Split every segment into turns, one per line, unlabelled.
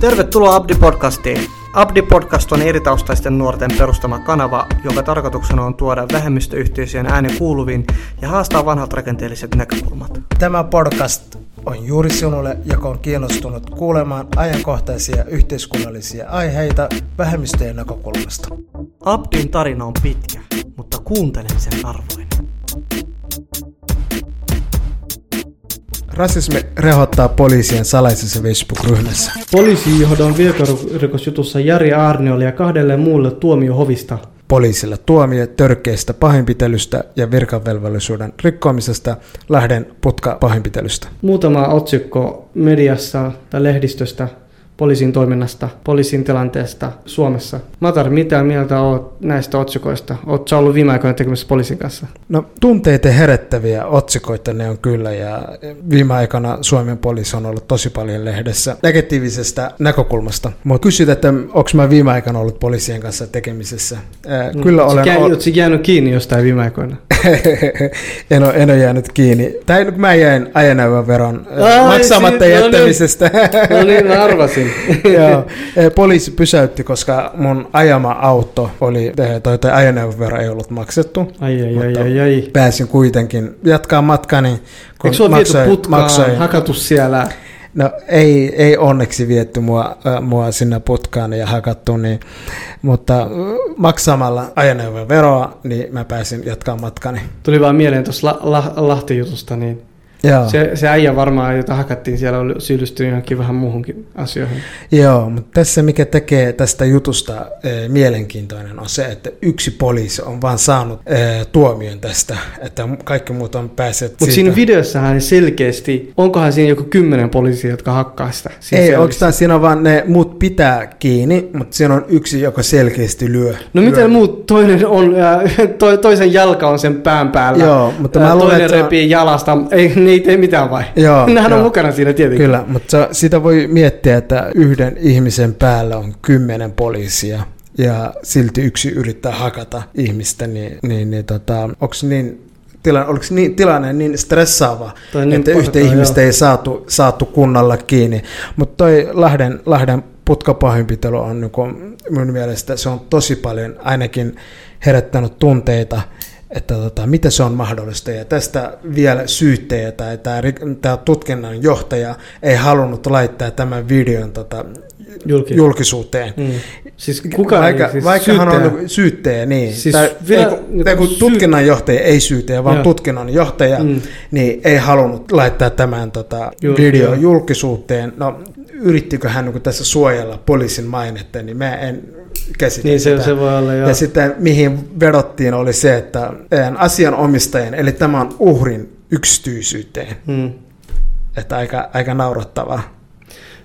Tervetuloa Abdi-podcastiin. Abdi-podcast on eritaustaisten nuorten perustama kanava, jonka tarkoituksena on tuoda vähemmistöyhteisöjen ääni kuuluviin ja haastaa vanhat rakenteelliset näkökulmat.
Tämä podcast on juuri sinulle, joka on kiinnostunut kuulemaan ajankohtaisia yhteiskunnallisia aiheita vähemmistöjen näkökulmasta.
Abdin tarina on pitkä, mutta kuuntelemisen arvoinen.
Rasismi rehottaa poliisien salaisessa Facebook-ryhmässä.
Poliisijohdon virkarikosjutussa Jari Aarnioli ja kahdelle muulle tuomio hovista.
Poliisille tuomio törkeästä pahinpitelystä ja virkavelvollisuuden rikkomisesta Lähden putka pahinpitelystä.
Muutama otsikko mediassa tai lehdistöstä poliisin toiminnasta, poliisin tilanteesta Suomessa. Matar, mitä mieltä olet näistä otsikoista? Oletko ollut viime aikoina tekemässä poliisin kanssa?
No tunteita herättäviä otsikoita ne on kyllä ja viime aikana Suomen poliisi on ollut tosi paljon lehdessä negatiivisesta näkökulmasta. Mutta kysyt, että onko mä viime aikana ollut poliisien kanssa tekemisessä? Ää,
Mm.
kyllä olen.
Oletko jäänyt kiinni jostain viime aikoina?
en, ole, en ole jäänyt kiinni. Tai nyt mä jäin ajoneuvoveron maksamatta
siitä- no niin.
jättämisestä.
No niin, mä arvasin.
Joo, eh, poliisi pysäytti, koska mun ajama auto oli, toi, toi ajoneuvovero ei ollut maksettu.
Ai, ai, ai,
Mutta
ai, ai.
Pääsin kuitenkin jatkaa matkani, kun
Eikö sua viety
maksoin-
putkaan,
maksoin-
hakattu siellä?
No ei, ei onneksi vietty mua, äh, mua sinne putkaan ja hakattu, niin, mutta äh, maksamalla ajoneuvoveroa, niin mä pääsin jatkaa matkani.
Tuli vaan mieleen tuossa la, la, Lahti-jutusta, niin
Joo,
se, se äijä varmaan, jota hakattiin siellä, oli syyllistynyt johonkin vähän muuhunkin asioihin.
Joo, mutta tässä mikä tekee tästä jutusta e, mielenkiintoinen on se, että yksi poliisi on vaan saanut e, tuomion tästä, että kaikki muut on päässeet
Mutta siinä videossahan selkeästi, onkohan siinä joku kymmenen poliisia, jotka hakkaa sitä? Siinä
ei, oikeastaan siinä on vaan ne muut pitää kiinni, mutta siinä on yksi, joka selkeästi lyö.
No miten
lyö.
muut, toinen on, ää, to, toisen jalka on sen pään päällä.
Joo, mutta mä luulen,
toinen
on-
repii jalasta, ei, ne ei tee mitään vai?
Joo,
Nehän on
joo.
mukana siinä tietenkin.
Kyllä, mutta sitä voi miettiä, että yhden ihmisen päällä on kymmenen poliisia ja silti yksi yrittää hakata ihmistä, niin, niin, niin tota, onko niin, tilanne, oliko niin, tilanne niin stressaava,
niin
että yhtä
pakottava,
ihmistä
joo.
ei saatu, saatu kunnolla kiinni. Mutta toi Lahden, Lahden putkapahoinpitely on niin mun mielestä se on tosi paljon ainakin herättänyt tunteita, että tota, mitä se on mahdollista. Ja tästä vielä syyttäjä tai tämä, tutkinnan johtaja ei halunnut laittaa tämän videon tota,
Julki.
julkisuuteen.
Mm. Siis kuka
vaikka,
ei, siis
vaikka hän
syyttäjä?
on syyttäjä, niin.
Siis
tai,
vielä-
ei, kun, tai kun
syy-
tutkinnanjohtaja, ei syyttäjä, vaan
Joo.
tutkinnanjohtaja,
Mm.
niin ei halunnut laittaa tämän tota,
Julki-
video
joo.
julkisuuteen. No, yrittikö hän niin tässä suojella poliisin mainetta, niin mä en käsitä
Niin se,
sitä.
se voi olla joo.
Ja sitten mihin vedottiin oli se, että eh, asianomistajan, eli tämä on uhrin yksityisyyteen.
Mm.
Että aika, aika naurattavaa.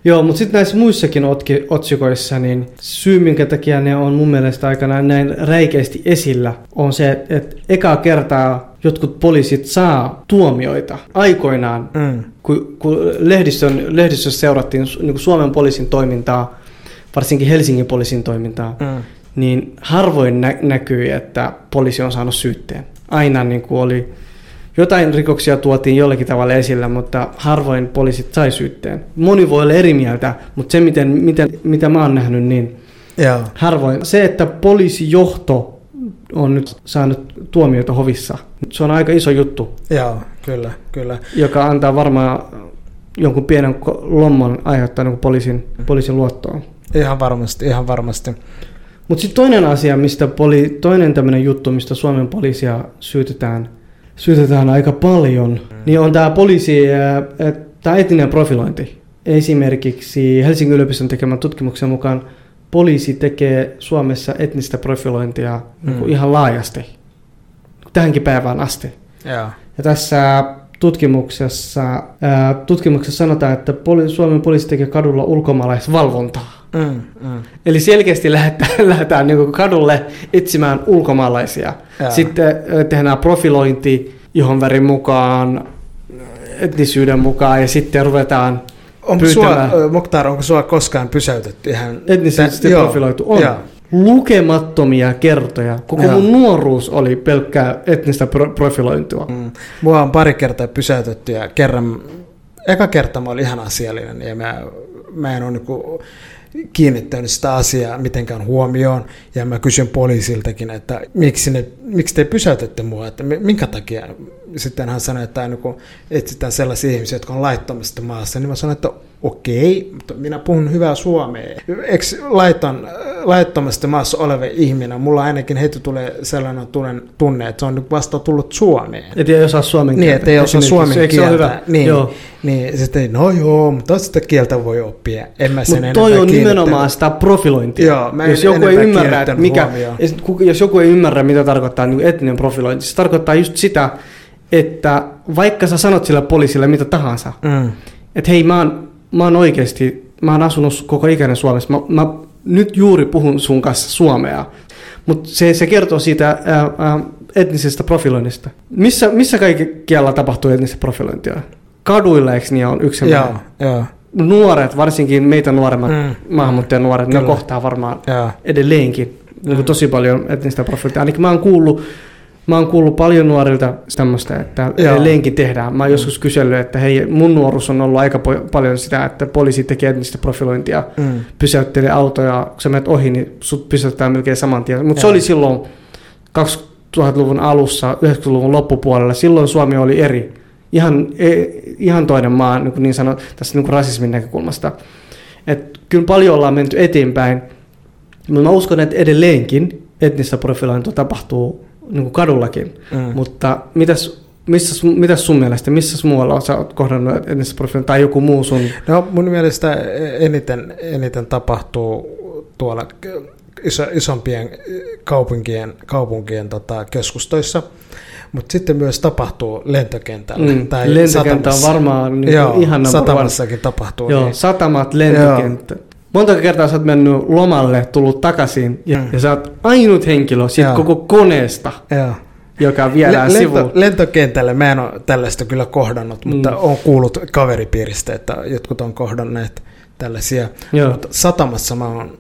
Joo, mutta sitten näissä muissakin otki, otsikoissa, niin syy, minkä takia ne on mun mielestä aikana näin räikeästi esillä, on se, että, ekaa kertaa jotkut poliisit saa tuomioita aikoinaan,
Mm.
kun, kun lehdistön, lehdistössä seurattiin niin kuin Suomen poliisin toimintaa, varsinkin Helsingin poliisin toimintaa,
Mm.
niin harvoin nä- näkyi, että poliisi on saanut syytteen. Aina niin kuin oli, jotain rikoksia tuotiin jollakin tavalla esillä, mutta harvoin poliisit sai syytteen. Moni voi olla eri mieltä, mutta se miten, miten, mitä mä oon nähnyt, niin
Joo.
harvoin. Se, että poliisijohto on nyt saanut tuomioita hovissa, se on aika iso juttu,
Joo, kyllä, kyllä.
joka antaa varmaan jonkun pienen lommon aiheuttaa niin poliisin, poliisin luottoon.
Ihan varmasti, ihan varmasti.
Mutta sitten toinen asia, mistä poli, toinen tämmöinen juttu, mistä Suomen poliisia syytetään, syytetään aika paljon, niin on tämä poliisi, tämä etninen profilointi. Esimerkiksi Helsingin yliopiston tekemän tutkimuksen mukaan poliisi tekee Suomessa etnistä profilointia mm.
Mm.
ihan laajasti, tähänkin päivään asti.
Joo.
Ja tässä tutkimuksessa, tutkimuksessa sanotaan, että Suomen poliisi tekee kadulla ulkomaalaisvalvontaa.
Mm, mm.
Eli selkeästi lähdetään, lähdetään niin kadulle etsimään ulkomaalaisia.
Jaa.
Sitten tehdään profilointi ihon värin mukaan, etnisyyden mukaan ja sitten ruvetaan
Onko sua,
pyytämään
ö, Mukhtar, onko sua koskaan pysäytetty ihan...
etnisesti
Joo,
profiloitu. On.
joo.
Lukemattomia kertoja. Koko
Joo.
mun nuoruus oli pelkkää etnistä pro- profilointia.
Mm. Mua on pari kertaa pysäytetty ja kerran eka kerta mä olin ihan asiallinen ja mä, mä en ole niin kiinnittänyt sitä asiaa mitenkään huomioon. Ja mä kysyn poliisiltakin, että miksi, ne, miksi te pysäytätte mua, että minkä takia. Sitten hän sanoi, että niin etsitään sellaisia ihmisiä, jotka on laittomasti maassa. Niin mä sanoin, että okei, mutta minä puhun hyvää suomea. Eikö laiton, laittomasti maassa oleva ihminen, mulla ainakin heitä tulee sellainen tunne, että se on vasta tullut Suomeen.
Et ei osaa suomen
kieltä. Niin, että ei osaa suomen kieltä. Hyvä? Niin, joo. niin sitten, no joo, mutta sitä kieltä voi oppia. En mä sen
Mutta toi on nimenomaan sitä profilointia.
Joo, mä
jos joku ei ymmärrä, että mikä, jos joku ei ymmärrä, mitä tarkoittaa niin etninen profilointi, se tarkoittaa just sitä, että vaikka sä sanot sille poliisille mitä tahansa, mm. että hei mä oon mä oon oikeasti, mä oon asunut koko ikäinen Suomessa, mä, mä nyt juuri puhun sun kanssa suomea, mutta se, se kertoo siitä ää, ää, etnisestä profiloinnista. Missä, missä kaikkialla tapahtuu etnistä profilointia? Kaduilla, eikö niin on yksi
joo, joo.
Nuoret, varsinkin meitä nuoremmat mm. maahanmuuttajanuoret, ne kohtaa varmaan joo. edelleenkin mm. tosi paljon etnistä profilointia. Ainakin mä oon kuullut Mä oon kuullut paljon nuorilta tämmöistä, että edelleenkin tehdään. Mä oon mm. joskus kysellyt, että hei, mun nuoruus on ollut aika po- paljon sitä, että poliisi tekee etnistä profilointia, mm. pysäyttelee autoja, kun sä menet ohi, niin sut pysäyttää melkein saman tien. Mutta se oli silloin 2000-luvun alussa, 90-luvun loppupuolella. Silloin Suomi oli eri. Ihan, e, ihan toinen maa niin, niin sanot, tässä niin rasismin näkökulmasta. Et kyllä paljon ollaan menty eteenpäin, mutta mä uskon, että edelleenkin etnistä profilointia tapahtuu niin kuin kadullakin. Mm. Mutta mitäs, missä, mitäs sun mielestä, missä muualla sä oot kohdannut etnistä profiilia tai joku muu sun?
No mun mielestä eniten, eniten tapahtuu tuolla iso, isompien kaupunkien, kaupunkien tota, keskustoissa, mutta sitten myös tapahtuu lentokentällä.
Mm, tai lentokenttä on varmaan niin
ihan satamassakin tapahtuu.
Joo, niin. satamat, lentokenttä. Joo. Monta kertaa sä oot mennyt lomalle, tullut takaisin ja, mm. ja sä oot ainut henkilö siitä koko koneesta, Joo. joka viedään Le- lento,
Lentokentälle mä en ole tällaista kyllä kohdannut, mm. mutta on kuullut kaveripiiristä, että jotkut on kohdanneet tällaisia. Joo. Mutta satamassa mä oon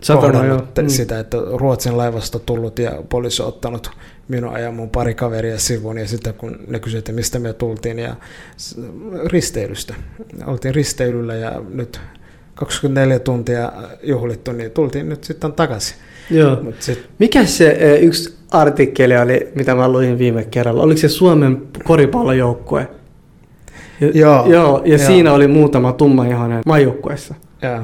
Satama, kohdannut joo. Mm. sitä, että Ruotsin laivasta tullut ja poliisi on ottanut minun ja mun pari kaveria sivuun ja sitten kun ne kysyivät, että mistä me tultiin ja risteilystä. Oltiin risteilyllä ja nyt 24 tuntia juhlittu, niin tultiin nyt sitten takaisin.
Joo. Mut sit... Mikä se e, yksi artikkeli oli, mitä mä luin viime kerralla? Oliko se Suomen koripallojoukkue?
Ja, joo.
joo ja joo. siinä oli muutama tummajahainen maajoukkueessa.
Joo.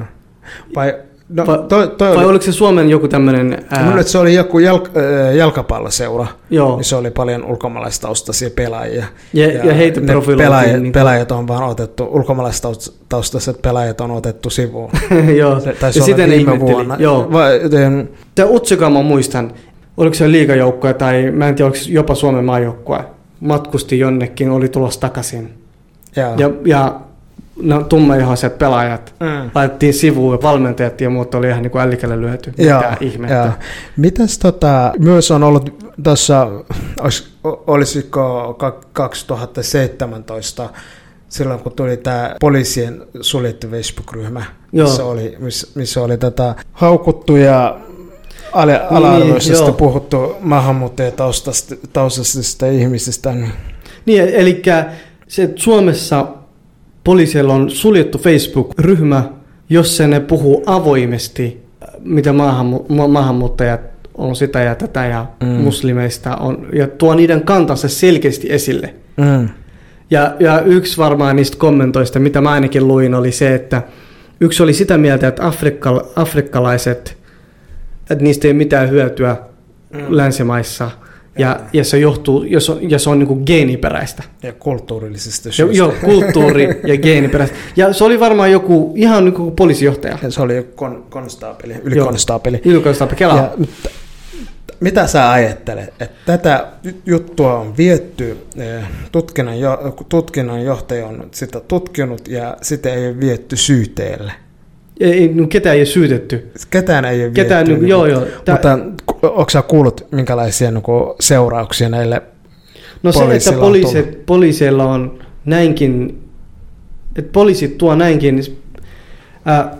Vai
No, Va, toi, toi vai oli, oliko se Suomen joku tämmöinen...
Ää... se oli joku jalk, äh, jalkapalloseura, Joo. niin se oli paljon ulkomaalaistaustaisia pelaajia.
Ja, ja, ja heitä
pelaajat, niin pelaajat on vaan otettu, ulkomaalaistaustaiset pelaajat on otettu sivuun.
Joo,
se taisi ja sitä viime vuonna.
Joo. Va, joten... Tämä Utsika mä muistan, oliko se liigajoukkue tai mä en tiedä, oliko jopa Suomen maajoukkue, matkusti jonnekin, oli tulossa takaisin. Ja, ja, ja no, tummaihoiset pelaajat mm. laitettiin sivuun ja valmentajat ja muut oli ihan niin kuin ällikälle lyöty. Mitä ihmettä. Joo.
Mitäs tota, myös on ollut tuossa, olis, olisiko 2017 silloin kun tuli tämä poliisien suljettu Facebook-ryhmä, missä oli, missä, missä oli tätä haukuttuja ala-arvoisesta niin, puhuttu maahanmuuttajataustaisista ihmisistä.
Niin, eli se Suomessa poliisilla on suljettu Facebook-ryhmä, jossa ne puhuu avoimesti, mitä maahanmu- maahanmuuttajat on sitä ja tätä ja mm. muslimeista on, ja tuo niiden kantansa selkeästi esille. Mm. Ja, ja yksi varmaan niistä kommentoista, mitä mä ainakin luin, oli se, että yksi oli sitä mieltä, että afrikkal, afrikkalaiset, että niistä ei mitään hyötyä mm. länsimaissa – ja, ja se johtuu, ja se on, ja se on niin geeniperäistä.
Ja kulttuurillisesta syystä.
Joo, kulttuuri ja geeniperäistä. Ja se oli varmaan joku ihan niin kuin poliisijohtaja.
Ja se oli joku kon, konstaapeli, ylikonstaapeli.
Ylikonstaapeli, Kela. Ja,
mitä sä ajattelet, että tätä juttua on vietty, eh, tutkinnan, jo, tutkinnan johtaja on sitä tutkinut ja sitä ei ole vietty syyteelle?
Ei, no ketään ei ole syytetty.
Ketään ei ole
ketään,
vietty.
Niin, joo, joo.
Tää... Mutta onko sä kuullut, minkälaisia niin kuin, seurauksia näille
No se, että poliisit, poliiseilla on näinkin, että poliisit tuo näinkin, ää,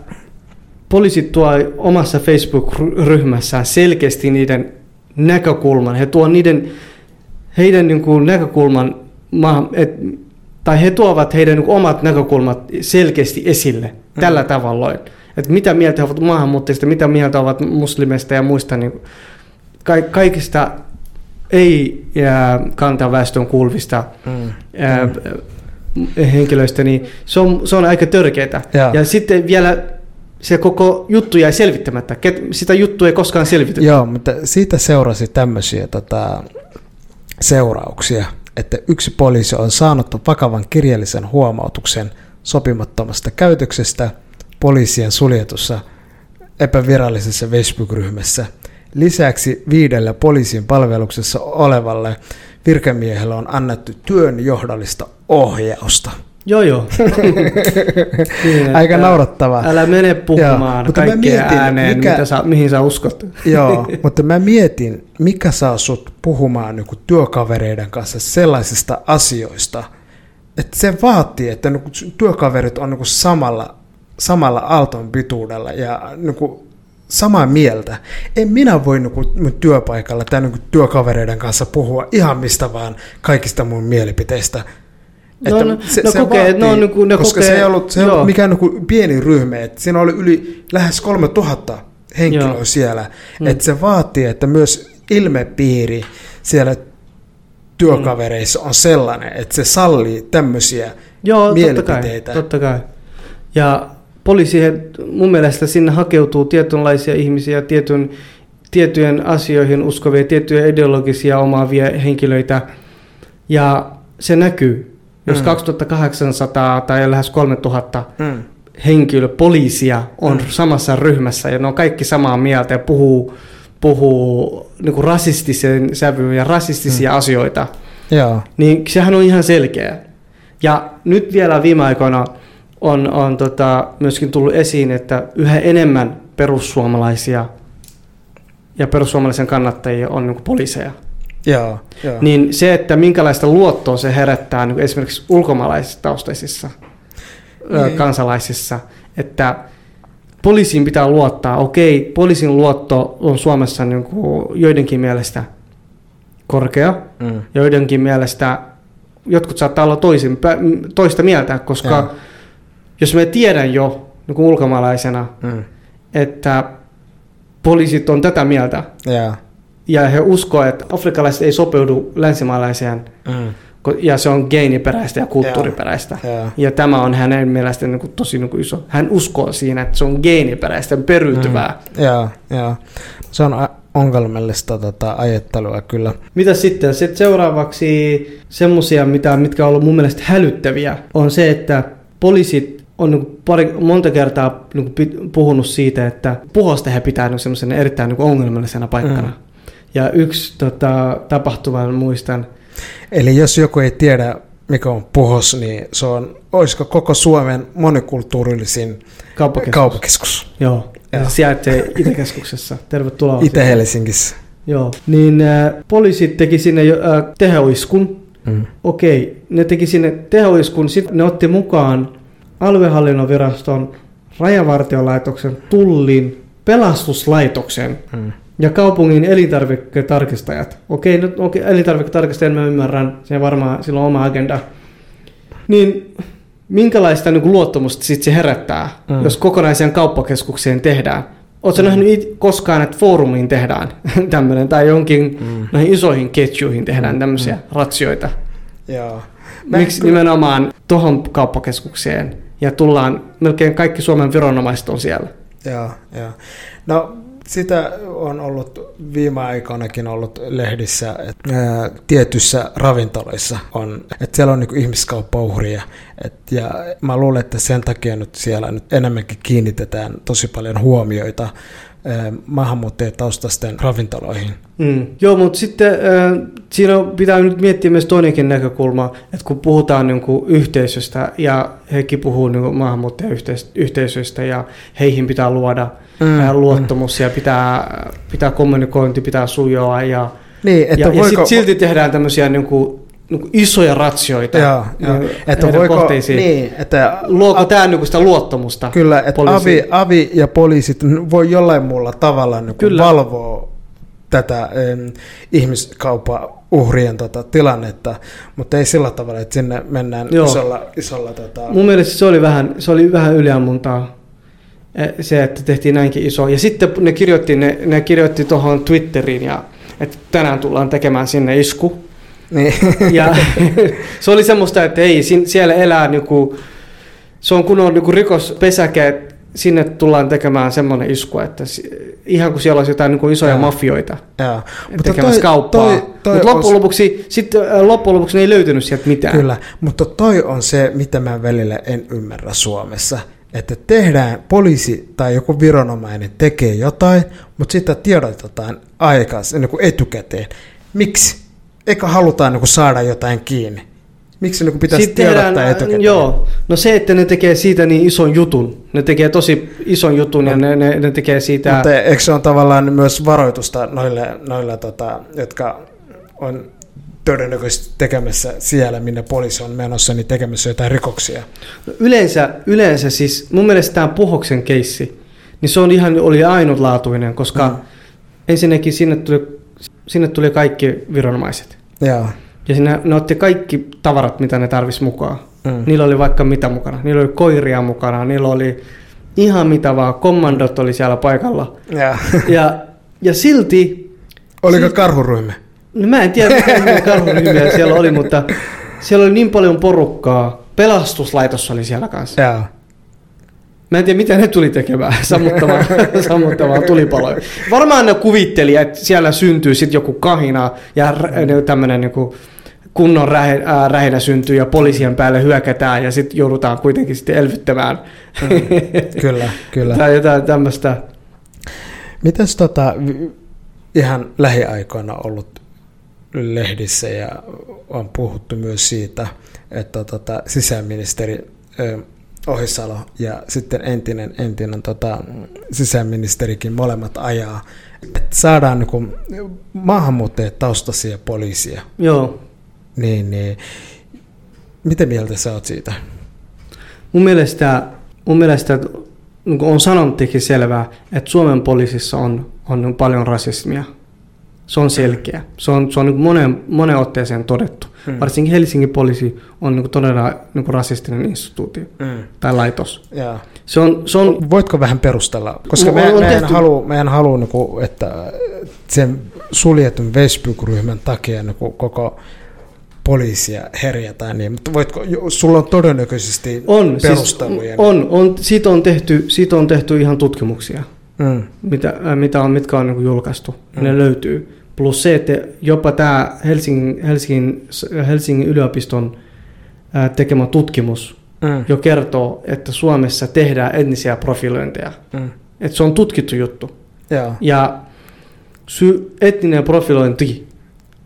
poliisit tuo omassa Facebook-ryhmässään selkeästi niiden näkökulman. He tuo niiden, heidän niin kuin näkökulman, että tai he tuovat heidän niin kuin, omat näkökulmat selkeästi esille mm. tällä tavalla. Että mitä mieltä he ovat maahanmuuttajista, mitä mieltä ovat muslimeista ja muista niin, ka- kaikista ei kantaväestön kuuluvista mm. ää, mm. henkilöistä, niin se on, se on aika törkeää. Ja. ja sitten vielä se koko juttu jäi selvittämättä. Sitä juttua ei koskaan selvitetty.
Joo, mutta siitä seurasi tämmöisiä tota, seurauksia, että yksi poliisi on saanut vakavan kirjallisen huomautuksen sopimattomasta käytöksestä poliisien suljetussa epävirallisessa Facebook-ryhmässä. Lisäksi viidellä poliisin palveluksessa olevalle virkamiehelle on annettu työnjohdollista ohjausta.
Joo, joo.
niin, Aika naurattavaa.
Älä mene puhumaan joo, kaikkea mietin, ääneen, mikä, mitä sä, mihin sä uskot.
joo, mutta mä mietin, mikä saa sut puhumaan niin työkavereiden kanssa sellaisista asioista, että se vaatii, että niin työkaverit on niin samalla, samalla aalton pituudella ja niin samaa mieltä. En minä voi niin mun työpaikalla tai niin työkavereiden kanssa puhua ihan mistä vaan kaikista mun mielipiteistä –
No, no, se, no, se kokee, vaatii, no, niin
ne koska kokee, se ei ollut, se ei ollut mikään niin pieni ryhmä, että siinä oli yli lähes 3000 henkilöä joo. siellä, mm. että se vaatii, että myös ilmepiiri siellä työkavereissa mm. on sellainen, että se sallii tämmöisiä Joo, mielipiteitä.
Totta kai, totta kai. Ja poliisi, mun mielestä sinne hakeutuu tietynlaisia ihmisiä, tietyn, tiettyjen asioihin uskovia, tiettyjä ideologisia omaavia henkilöitä, ja se näkyy. Jos mm. 2800 tai lähes 3000 mm. henkilö, poliisia on mm. samassa ryhmässä ja ne on kaikki samaa mieltä ja puhuu, puhuu niin rasistisen sävyyn ja rasistisia mm. asioita, Joo. niin sehän on ihan selkeä. Ja nyt vielä viime aikoina on, on tota, myöskin tullut esiin, että yhä enemmän perussuomalaisia ja perussuomalaisen kannattajia on niin poliiseja.
Joo, joo.
Niin se, että minkälaista luottoa se herättää niin esimerkiksi ulkomaalaistaustaisissa niin. kansalaisissa, että poliisiin pitää luottaa. Okei, poliisin luotto on Suomessa niin kuin joidenkin mielestä korkea, mm. joidenkin mielestä jotkut saattaa olla toisin, toista mieltä, koska Joo. Jos me tiedän jo niin kuin ulkomaalaisena, mm. että poliisit on tätä mieltä,
yeah
ja he uskovat, että afrikalaiset ei sopeudu länsimaalaiseen, mm. ja se on geeniperäistä ja kulttuuriperäistä. Ja, ja. ja tämä on hänen mielestään niin kuin tosi niin kuin iso. Hän uskoo siinä, että se on geeniperäistä, periytyvää.
Mm. Ja, ja. Se on ongelmallista tota, ajattelua kyllä.
Mitä sitten? Sitten seuraavaksi semmoisia, mitä, mitkä on ollut mun mielestä hälyttäviä, on se, että poliisit on niin pari, monta kertaa niin puhunut siitä, että puhosta he pitää niin erittäin niin ongelmallisena paikkana. Mm. Ja yksi tota, tapahtuman muistan.
Eli jos joku ei tiedä, mikä on Puhos, niin se on, olisiko koko Suomen monikulttuurillisin kauppakeskus. kauppakeskus.
Joo, ja se sijaitsee Itäkeskuksessa. Tervetuloa.
Itä-Helsingissä.
Joo, niin äh, poliisit teki sinne äh, tehoiskun. Mm. Okei, ne teki sinne tehoiskun, sitten ne otti mukaan aluehallinnon viraston, rajavartiolaitoksen, tullin, pelastuslaitoksen. Mm ja kaupungin elintarviketarkistajat. Okei, nyt okei, elintarviketarkistajat mä ymmärrän, se varmaan sillä on oma agenda. Niin minkälaista niin kuin luottamusta sit se herättää, mm. jos kokonaiseen kauppakeskukseen tehdään? Oletko mm. nähnyt koskaan, että foorumiin tehdään tämmöinen, tai jonkin mm. näihin isoihin ketjuihin tehdään mm. tämmöisiä mm. ratsioita?
Joo.
Miksi kyllä... nimenomaan tuohon kauppakeskukseen ja tullaan, melkein kaikki Suomen viranomaiset on siellä?
Joo, joo. No sitä on ollut viime aikoinakin ollut lehdissä, että tietyissä ravintoloissa on, että siellä on niin ihmiskauppauhria. Et, ja mä luulen, että sen takia nyt siellä nyt enemmänkin kiinnitetään tosi paljon huomioita maahanmuuttajataustaisten ravintoloihin.
Mm. Joo, mutta sitten äh, siinä pitää nyt miettiä myös toinenkin näkökulma, että kun puhutaan niin kuin yhteisöstä ja hekin puhuu niin maahanmuuttajayhteisöistä ja heihin pitää luoda mm. luottamus ja pitää, pitää kommunikointi, pitää sujoa ja,
niin, että
ja, voiko... ja sit silti tehdään tämmöisiä niin kuin, niin isoja ratsioita
joo. Niin, että voiko, kohteisiin. Niin, että,
Luoko a, tämä niin sitä luottamusta
Kyllä, että avi, avi ja poliisit voi jollain muulla tavalla niin kuin valvoa tätä em, uhrien tota, tilannetta, mutta ei sillä tavalla, että sinne mennään
Joo.
isolla, isolla tota,
Mun mielestä se oli vähän, se oli vähän yliammuntaa eh, se, että tehtiin näinkin iso. Ja sitten ne kirjoitti, ne, ne kirjoitti tuohon Twitteriin, ja, että tänään tullaan tekemään sinne isku.
Niin,
Ja se oli semmoista, että ei, sin- siellä elää niinku, se on kun on niinku rikospesäke, että sinne tullaan tekemään semmoinen isku, että ihan kuin siellä olisi jotain niinku isoja
Joo.
mafioita
joo.
tekemässä kauppaa.
toi, toi
Mutta loppujen lopuksi, sitten, äh, loppujen lopuksi ne ei löytynyt sieltä mitään.
Kyllä, mutta toi on se, mitä mä välillä en ymmärrä Suomessa. Että tehdään, poliisi tai joku viranomainen tekee jotain, mutta sitä tiedotetaan aikaisin, niin kuin etukäteen. Miksi? Eikä halutaan niin saada jotain kiinni? Miksi niin pitäisi
Sitten
tiedottaa
tehdään,
etukäteen?
Joo, no se, että ne tekee siitä niin ison jutun. Ne tekee tosi ison jutun ja ne, ne, ne tekee siitä...
Mutta eikö se on tavallaan myös varoitusta noille, noille tota, jotka on todennäköisesti tekemässä siellä, minne poliisi on menossa, niin tekemässä jotain rikoksia?
No yleensä, yleensä siis mun mielestä tämä Puhoksen keissi, niin se on ihan, oli ainutlaatuinen, koska
mm.
ensinnäkin sinne tuli, sinne tuli kaikki viranomaiset.
Joo.
Ja sinne, ne otti kaikki tavarat, mitä ne tarvisi mukaan.
Mm.
Niillä oli vaikka mitä mukana. Niillä oli koiria mukana, niillä oli ihan mitä vaan. Kommandot oli siellä paikalla.
Ja.
Ja, ja silti,
Oliko
Siis-
karhuryhmä?
no mä en tiedä mitä karhuryhmiä siellä oli, mutta siellä oli niin paljon porukkaa. Pelastuslaitos oli siellä kanssa.
Joo.
Mä en tiedä, mitä ne tuli tekemään, sammuttamaan, sammuttamaan tulipaloja. Varmaan ne kuvitteli, että siellä syntyy sitten joku kahina ja rä- tämmöinen niinku kunnon rähe, rähinä syntyy ja poliisien päälle hyökätään ja sitten joudutaan kuitenkin sitten elvyttämään.
Mm. Kyllä, kyllä.
Tai jotain tämmöistä.
Mitäs tota, ihan lähiaikoina ollut lehdissä ja on puhuttu myös siitä, että tota, sisäministeri Ohisalo ja sitten entinen, entinen tota, sisäministerikin molemmat ajaa, että saadaan niin maahanmuuttajataustaisia poliisia.
Joo.
Niin, niin, miten mieltä sä oot siitä?
Mun mielestä, mun mielestä niin on sanonutkin selvää, että Suomen poliisissa on, on paljon rasismia. Se on selkeä. Se on, se on niin monen, monen otteeseen todettu.
Mm.
Varsinkin Helsingin poliisi on niin todella niin rasistinen instituutio
Mm.
tai laitos.
Joo.
Se on, se on
Voitko vähän perustella? Koska mä,
on
mä en
tehty-
halua, mä en halua niinku, että sen suljetun Facebook-ryhmän takia niinku koko poliisia herjätään, niin, mutta voitko, sulla on todennäköisesti
on, siis,
perusteluja.
on, on, siitä, on tehty, siitä on tehty ihan tutkimuksia,
Mm.
mitä, äh, mitä on, mitkä on niin julkaistu. Ja
Mm.
ne löytyy. Plus se, että jopa tämä Helsingin, Helsingin, Helsingin yliopiston tekemä tutkimus
Mm.
jo kertoo, että Suomessa tehdään etnisiä profilointeja.
Mm.
Että se on tutkittu juttu.
Joo.
Ja sy- etninen profilointi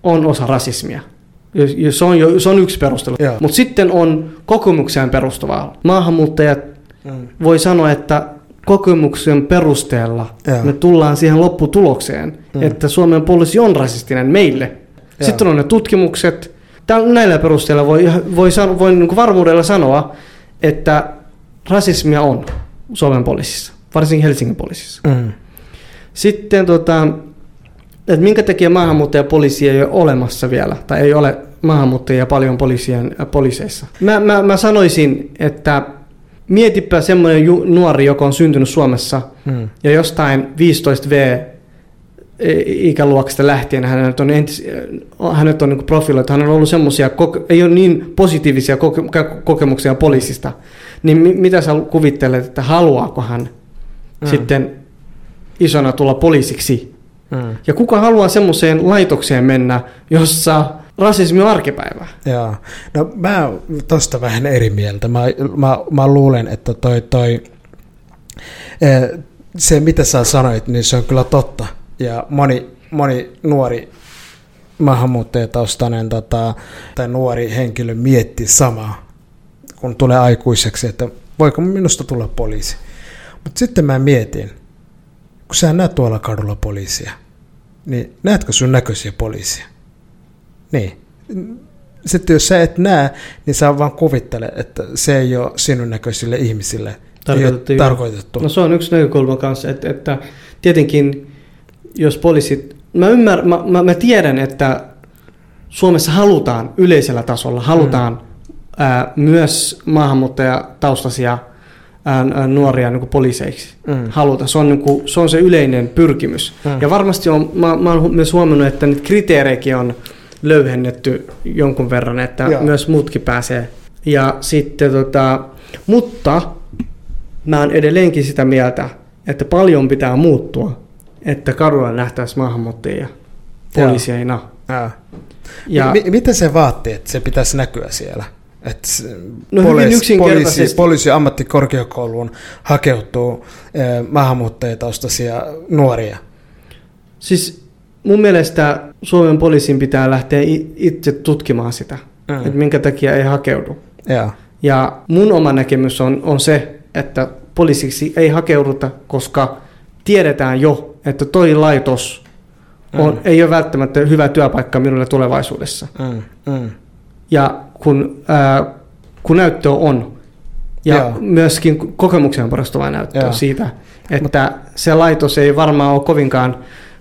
on osa rasismia. Ja- Se on, jo, se on yksi perustelu.
Joo.
Mutta sitten on kokemukseen perustuvaa. Maahanmuuttajat
Mm.
voi sanoa, että kokemuksen perusteella
Joo.
me tullaan siihen lopputulokseen,
Mm.
että Suomen poliisi on rasistinen meille.
Joo.
Sitten on ne tutkimukset. Tällä, näillä perusteella voi, voi, sano- voi niin varmuudella sanoa, että rasismia on Suomen poliisissa, varsinkin Helsingin poliisissa.
Mm.
Sitten tota, että minkä takia maahanmuuttajapoliisia ei ole olemassa vielä, tai ei ole maahanmuuttajia paljon poliisien, poliiseissa. Mä, mä, mä sanoisin, että mietipä semmoinen ju, nuori, joka on syntynyt Suomessa,
Mm.
ja jostain 15V e- ikäluokasta lähtien hänet on, entis, hänet on niin profiloitu, hän on ollut semmoisia, ei ole niin positiivisia koke, kokemuksia poliisista, niin mi, mitä sä kuvittelet, että haluaako hän
mm.
sitten isona tulla poliisiksi?
Mm.
Ja kuka haluaa semmoiseen laitokseen mennä, jossa rasismi on arkipäivää?
Joo. No mä oon tosta vähän eri mieltä. Mä, mä, mä luulen, että toi, toi eh, se mitä sä sanoit, niin se on kyllä totta. Ja moni, moni nuori maahanmuuttajataustainen tota, tai nuori henkilö miettii samaa, kun tulee aikuiseksi, että voiko minusta tulla poliisi. Mutta sitten mä mietin, kun sä näet tuolla kadulla poliisia, niin näetkö sun näköisiä poliisia? Niin. Sitten jos sä et näe, niin sä vaan kuvittele, että se ei ole sinun näköisille ihmisille
Tarkoitettu,
ei tarkoitettu.
No se on yksi näkökulma kanssa, että, että tietenkin jos poliisit mä, ymmär, mä, mä, mä tiedän, että Suomessa halutaan yleisellä tasolla, halutaan mm. ää, myös maahanmuuttajataustaisia ää, nuoria niin kuin poliiseiksi. Mm. Haluta. Se on, niin kuin, se on se yleinen pyrkimys. Mm. Ja varmasti on, mä, mä oon myös huomannut, että niitä kriteereikin on löyhennetty jonkun verran, että Joo. myös muutkin pääsee. Ja sitten tota, mutta mä oon edelleenkin sitä mieltä, että paljon pitää muuttua, että kadulla nähtäisiin maahanmuuttajia poliiseina.
Ja. Ja, M- miten se vaatii, että se pitäisi näkyä siellä? Että
no poliisi, poliisi,
poliisi ammattikorkeakouluun hakeutuu eh, maahanmuuttajataustaisia nuoria.
Siis mun mielestä Suomen poliisin pitää lähteä itse tutkimaan sitä, mm. että minkä takia ei hakeudu.
Ja,
ja mun oma näkemys on, on se, että poliisiksi ei hakeuduta, koska tiedetään jo, että toi laitos on, mm. ei ole välttämättä hyvä työpaikka minulle tulevaisuudessa.
Mm. Mm.
Ja kun, ää, kun näyttö on, ja Joo. myöskin kokemukseen perustuvaa näyttöä Joo. siitä, että Mut, se laitos ei varmaan ole kovinkaan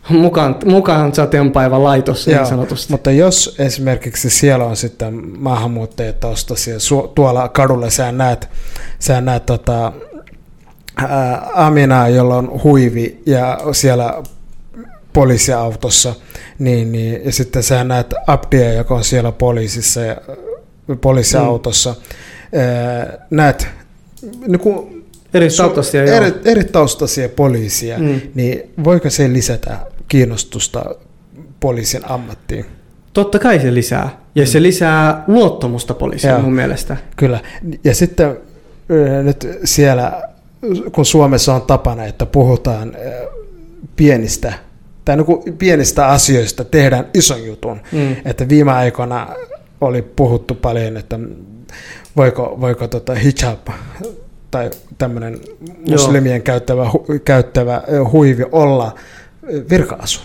mukaan, mukaan tempaava laitos niin sanotusti.
Mutta jos esimerkiksi siellä on sitten maahanmuuttajat taustaisia, tuolla kadulla sä näet, sä näet tota, ää, Aminaa, jolla on huivi ja siellä poliisiautossa, niin, niin, ja sitten sä näet Abdia, joka on siellä poliisissa ja poliisiautossa. Mm. näet niin kuin,
eri taustaisia,
eri, eri taustaisia poliisia, mm. niin voiko se lisätä kiinnostusta poliisin ammattiin?
Totta kai se lisää. Ja mm. se lisää luottamusta poliisiin mun mielestä.
Kyllä. Ja sitten nyt siellä, kun Suomessa on tapana, että puhutaan pienistä tai niin pienistä asioista tehdään ison jutun. Mm. Että viime aikoina oli puhuttu paljon, että voiko, voiko tota hijab tai tämmöinen muslimien käyttävä, käyttävä huivi olla virka-asu?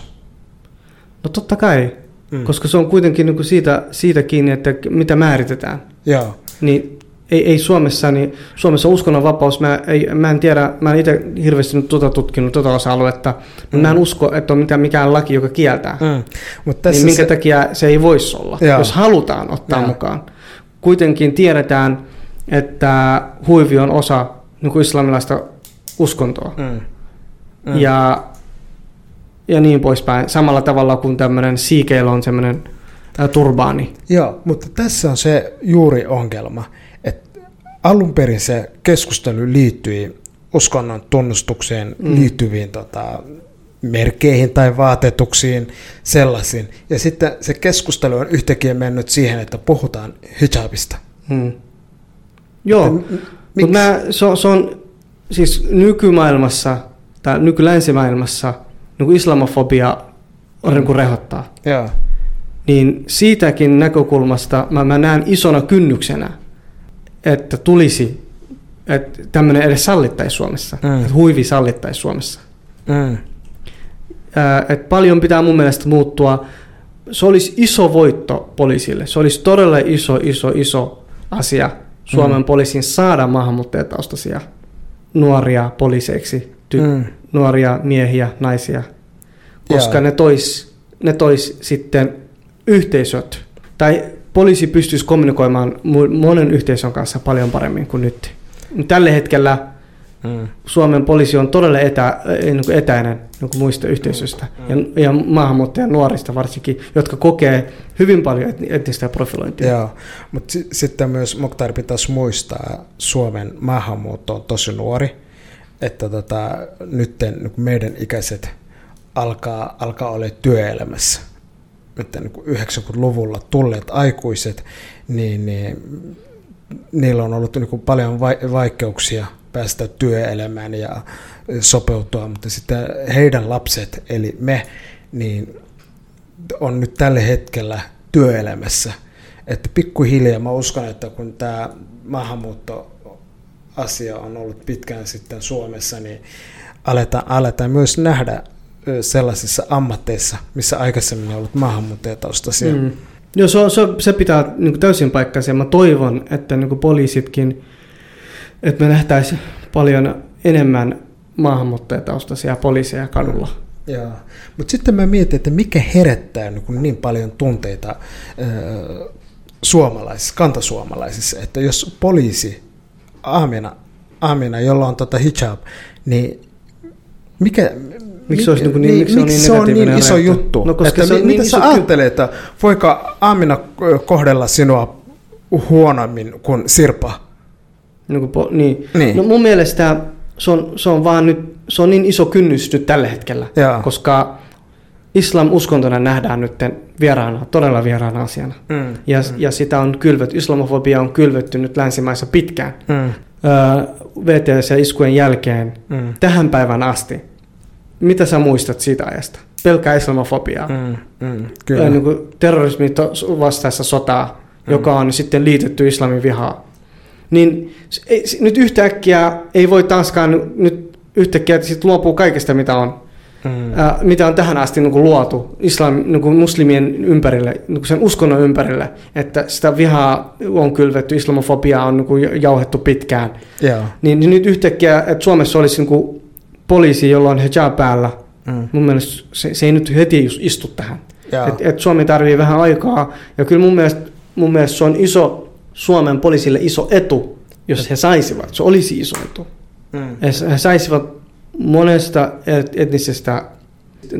No totta kai, mm. koska se on kuitenkin niin kuin siitä, siitä kiinni, että mitä määritetään.
Joo.
Niin ei, ei Suomessa, niin Suomessa uskonnonvapaus, mä, ei, mä en tiedä, mä en itse hirveästi nyt tuota tutkinut tuota osa-aluetta, mm. mä en mm. usko, että on mitään, mikään laki, joka kieltää. Mm. Mut tässä niin minkä se... takia se ei voisi olla, Joo. jos halutaan ottaa Joo. mukaan. Kuitenkin tiedetään, että huivi on osa niin kuin islamilaista uskontoa. Mm. Mm. Ja, ja niin poispäin. Samalla tavalla kuin tämmöinen siikeillä on semmoinen turbaani.
Joo, mutta tässä on se juuri ongelma alun perin se keskustelu liittyi uskonnon tunnustukseen mm. liittyviin tota, merkeihin tai vaatetuksiin, sellaisiin. Ja sitten se keskustelu on yhtäkkiä mennyt siihen, että puhutaan hijabista.
Mm. Joo, mutta se, se on siis nykymaailmassa tai nykylänsimaailmassa niin kuin islamofobia on niin kuin rehottaa.
Joo.
Niin siitäkin näkökulmasta mä, mä näen isona kynnyksenä että tulisi, että tämmöinen edes sallittaisi Suomessa, mm. että huivi sallittaisi Suomessa.
Mm.
että paljon pitää mun mielestä muuttua. Se olisi iso voitto poliisille. Se olisi todella iso, iso, iso asia Suomen mm. poliisin saada maahanmuuttajataustaisia nuoria poliiseiksi, ty- mm. nuoria miehiä, naisia, koska yeah. ne tois, ne tois sitten yhteisöt tai poliisi pystyisi kommunikoimaan monen yhteisön kanssa paljon paremmin kuin nyt. Tällä hetkellä mm. Suomen poliisi on todella etä, niin kuin etäinen niin muista yhteisöistä mm. ja, ja maahanmuuttajan nuorista varsinkin, jotka kokee hyvin paljon etnistä profilointia.
Joo, mutta s- sitten myös Moktar pitäisi muistaa, Suomen maahanmuutto on tosi nuori, että tota, nyt niin meidän ikäiset alkaa, alkaa olla työelämässä että 90-luvulla niin tulleet aikuiset, niin, niin niillä on ollut niin paljon vaikeuksia päästä työelämään ja sopeutua, mutta sitten heidän lapset, eli me, niin on nyt tällä hetkellä työelämässä. Että pikkuhiljaa mä uskon, että kun tämä maahanmuutto asia on ollut pitkään sitten Suomessa, niin aletaan, aletaan myös nähdä sellaisissa ammatteissa, missä aikaisemmin on ollut maahanmuuttajataustaisia. Mm.
Joo, se, se, se pitää niin täysin paikkansa. Mä toivon, että niin poliisitkin, että me nähtäisiin paljon enemmän maahanmuuttajataustaisia poliiseja kadulla.
Joo. Mutta sitten mä mietin, että mikä herättää niin, niin paljon tunteita ö, suomalaisissa, kantasuomalaisissa, että jos poliisi Amina, Amina jolla on tota hijab, niin mikä,
Miksi se, olisi niin, niin,
miksi,
miksi
se on niin, niin iso juttu?
No, koska
että
se on
mi,
niin
mitä
iso
sä ajattelet, että voiko Amina kohdella sinua huonommin kuin Sirpa?
Niin, kuin, po, niin.
Niin.
No mun mielestä se on, se on vaan nyt, se on niin iso kynnys nyt tällä hetkellä,
Jaa.
koska islam uskontona nähdään nyt vieraana, todella vieraana asiana.
Mm.
Ja, mm. ja sitä on kylvetty, islamofobia on kylvetty nyt länsimaissa pitkään.
Mm.
Öö, VTS-iskujen jälkeen
Mm.
tähän päivään asti. Mitä sä muistat siitä ajasta? Pelkkää islamofobiaa.
Mm. Mm.
Kyllä. Niin kuin terrorismi to- vastaessa sotaa,
Mm.
joka on sitten liitetty islamin vihaa. Niin ei, nyt yhtäkkiä ei voi taaskaan nyt yhtäkkiä sit luopuu kaikesta, mitä on,
Mm.
ää, mitä on tähän asti niin kuin luotu islam, niin kuin muslimien ympärille, niin kuin sen uskonnon ympärille, että sitä vihaa on kylvetty, islamofobiaa on niin kuin jauhettu pitkään.
Joo.
Niin, niin nyt yhtäkkiä, että Suomessa olisi niin kuin poliisi, jolla on hijab päällä,
Mm.
mun mielestä se, se ei nyt heti istu tähän.
Joo.
Et, et Suomi tarvii vähän aikaa. Ja kyllä mun mielestä, mun mielestä se on iso, Suomen poliisille iso etu, jos he saisivat. Se olisi iso etu.
Mm.
He saisivat monesta et- etnisestä,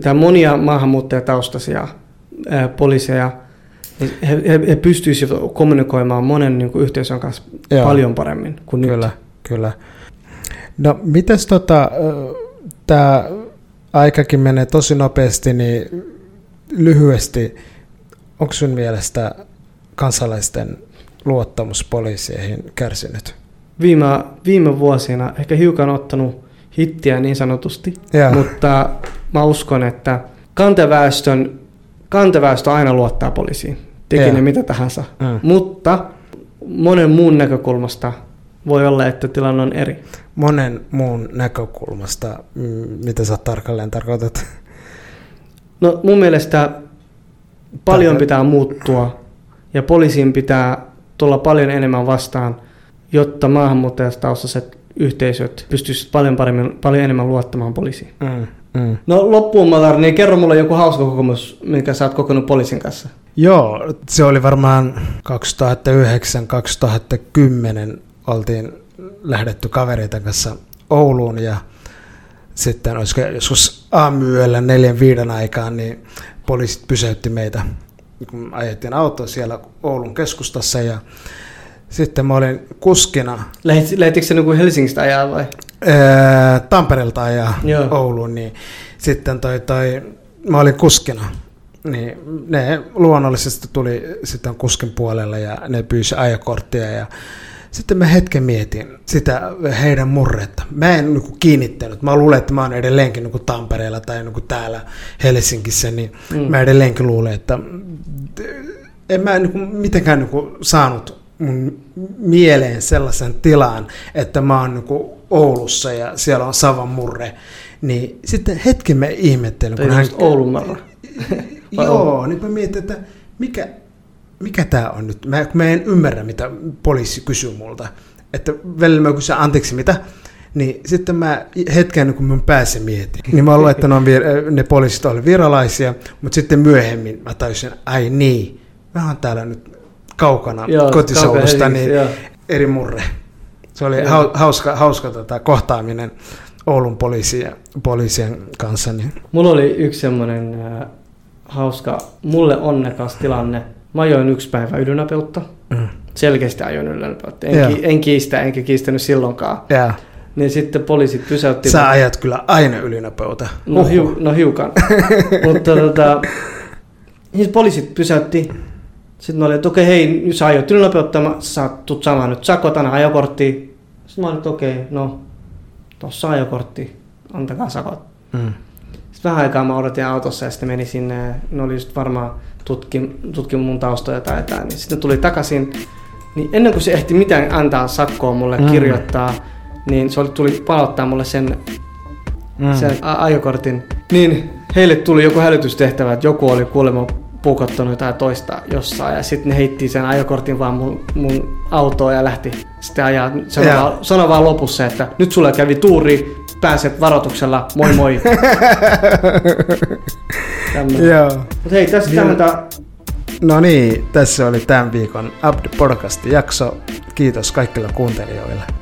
tai monia maahanmuuttajataustaisia ää, poliiseja. He, he, he pystyisivät kommunikoimaan monen niin kuin, yhteisön kanssa
Joo.
paljon paremmin kuin
Kyllä,
nyt.
kyllä. No mitäs tota, tämä aikakin menee tosi nopeasti, niin lyhyesti, onko sun mielestä kansalaisten luottamus poliiseihin kärsinyt?
Viime, viime vuosina ehkä hiukan ottanut hittiä niin sanotusti,
Joo.
mutta mä uskon, että kantaväestön, kantaväestö aina luottaa poliisiin, teki
Joo.
ne mitä tahansa.
Mm.
Mutta monen muun näkökulmasta voi olla, että tilanne on eri.
Monen muun näkökulmasta, mitä sä tarkalleen tarkoitat?
No mun mielestä paljon pitää muuttua ja poliisiin pitää tulla paljon enemmän vastaan, jotta maahanmuuttajataustaiset yhteisöt pystyisivät paljon, paremmin, paljon enemmän luottamaan poliisiin.
Mm. Mm.
No loppuun Matar, niin kerro mulle joku hauska kokemus, minkä sä oot kokenut poliisin kanssa.
Joo, se oli varmaan 2009-2010 oltiin lähdetty kavereiden kanssa Ouluun ja sitten olisiko joskus aamuyöllä neljän viiden aikaan, niin poliisit pysäytti meitä, kun ajettiin autoa siellä Oulun keskustassa ja sitten mä olin kuskina
Lähit, se niin Helsingistä ajaa vai?
ää, Tampereelta ja
Joo.
Ouluun, niin sitten toi, toi, mä olin kuskina. Niin ne luonnollisesti tuli sitten kuskin puolelle ja ne pyysi ajokorttia ja sitten mä hetken mietin sitä heidän murretta. Mä en niin kiinnittänyt. Mä luulen, että mä oon edelleenkin niin Tampereella tai niin täällä Helsingissä, niin
Mm.
mä edelleenkin luulen, että en mä niin mitenkään niin saanut mun mieleen sellaisen tilaan, että mä oon niin Oulussa ja siellä on Savan murre. Niin sitten hetken mä ihmettelin,
Tai just Oulun marra.
Joo, niin mä mietin, että mikä, mikä tämä on nyt. Mä, kun mä en ymmärrä, mitä poliisi kysyy multa. Että välillä mä kysyn, anteeksi, mitä? Niin sitten mä hetken, kun mä pääsen mietin, niin mä luulen, että ne, on, vir- ne poliisit oli viralaisia, mutta sitten myöhemmin mä tajusin, ai niin, mä oon täällä nyt kaukana
Joo, Helsingissä,
niin
joo.
eri murre. Se oli
Joo.
hau- hauska, hauska tota, kohtaaminen Oulun poliisien, poliisien kanssa. Niin.
Mulla oli yksi semmoinen äh, hauska, mulle onnekas tilanne. Mä ajoin yksi päivä ylinopeutta.
Mm.
Selkeästi ajoin ylinopeutta. En, ki, en kiistä, enkä kiistänyt silloinkaan.
Ja.
Niin sitten poliisit pysäytti.
Sä ajat kyllä aina ylinopeutta.
No, hiu, no hiukan. Mutta tota, niin poliisit pysäytti. Sitten mä olin, että okei, hei, nyt sä aiot ylinopeutta, mä- sä tuut saamaan nyt sakot, anna ajokortti. Sitten mä olin, että okei, no, tossa ajokortti, antakaa sakot.
Mm.
Sitten vähän aikaa mä odotin autossa ja sitten meni sinne, ne oli just varmaan tutki, tutki mun taustoja tai jotain, niin sitten tuli takaisin. Niin ennen kuin se ehti mitään antaa sakkoa mulle
Mm.
kirjoittaa, niin se oli, tuli palauttaa mulle sen,
mm.
sen a- ajokortin. Niin heille tuli joku hälytystehtävä, että joku oli kuulemma puukottanut jotain toista jossain ja sitten ne heitti sen ajokortin vaan mun, mun autoon ja lähti sitten ajaa. Sano,
yeah.
vaan, sano vaan lopussa, että nyt sulle kävi tuuri, pääset varoituksella, moi moi.
Joo.
Mut hei, tässä yeah. tämmöitä...
No niin, tässä oli tämän viikon Abd Podcast-jakso. Kiitos kaikille kuuntelijoille.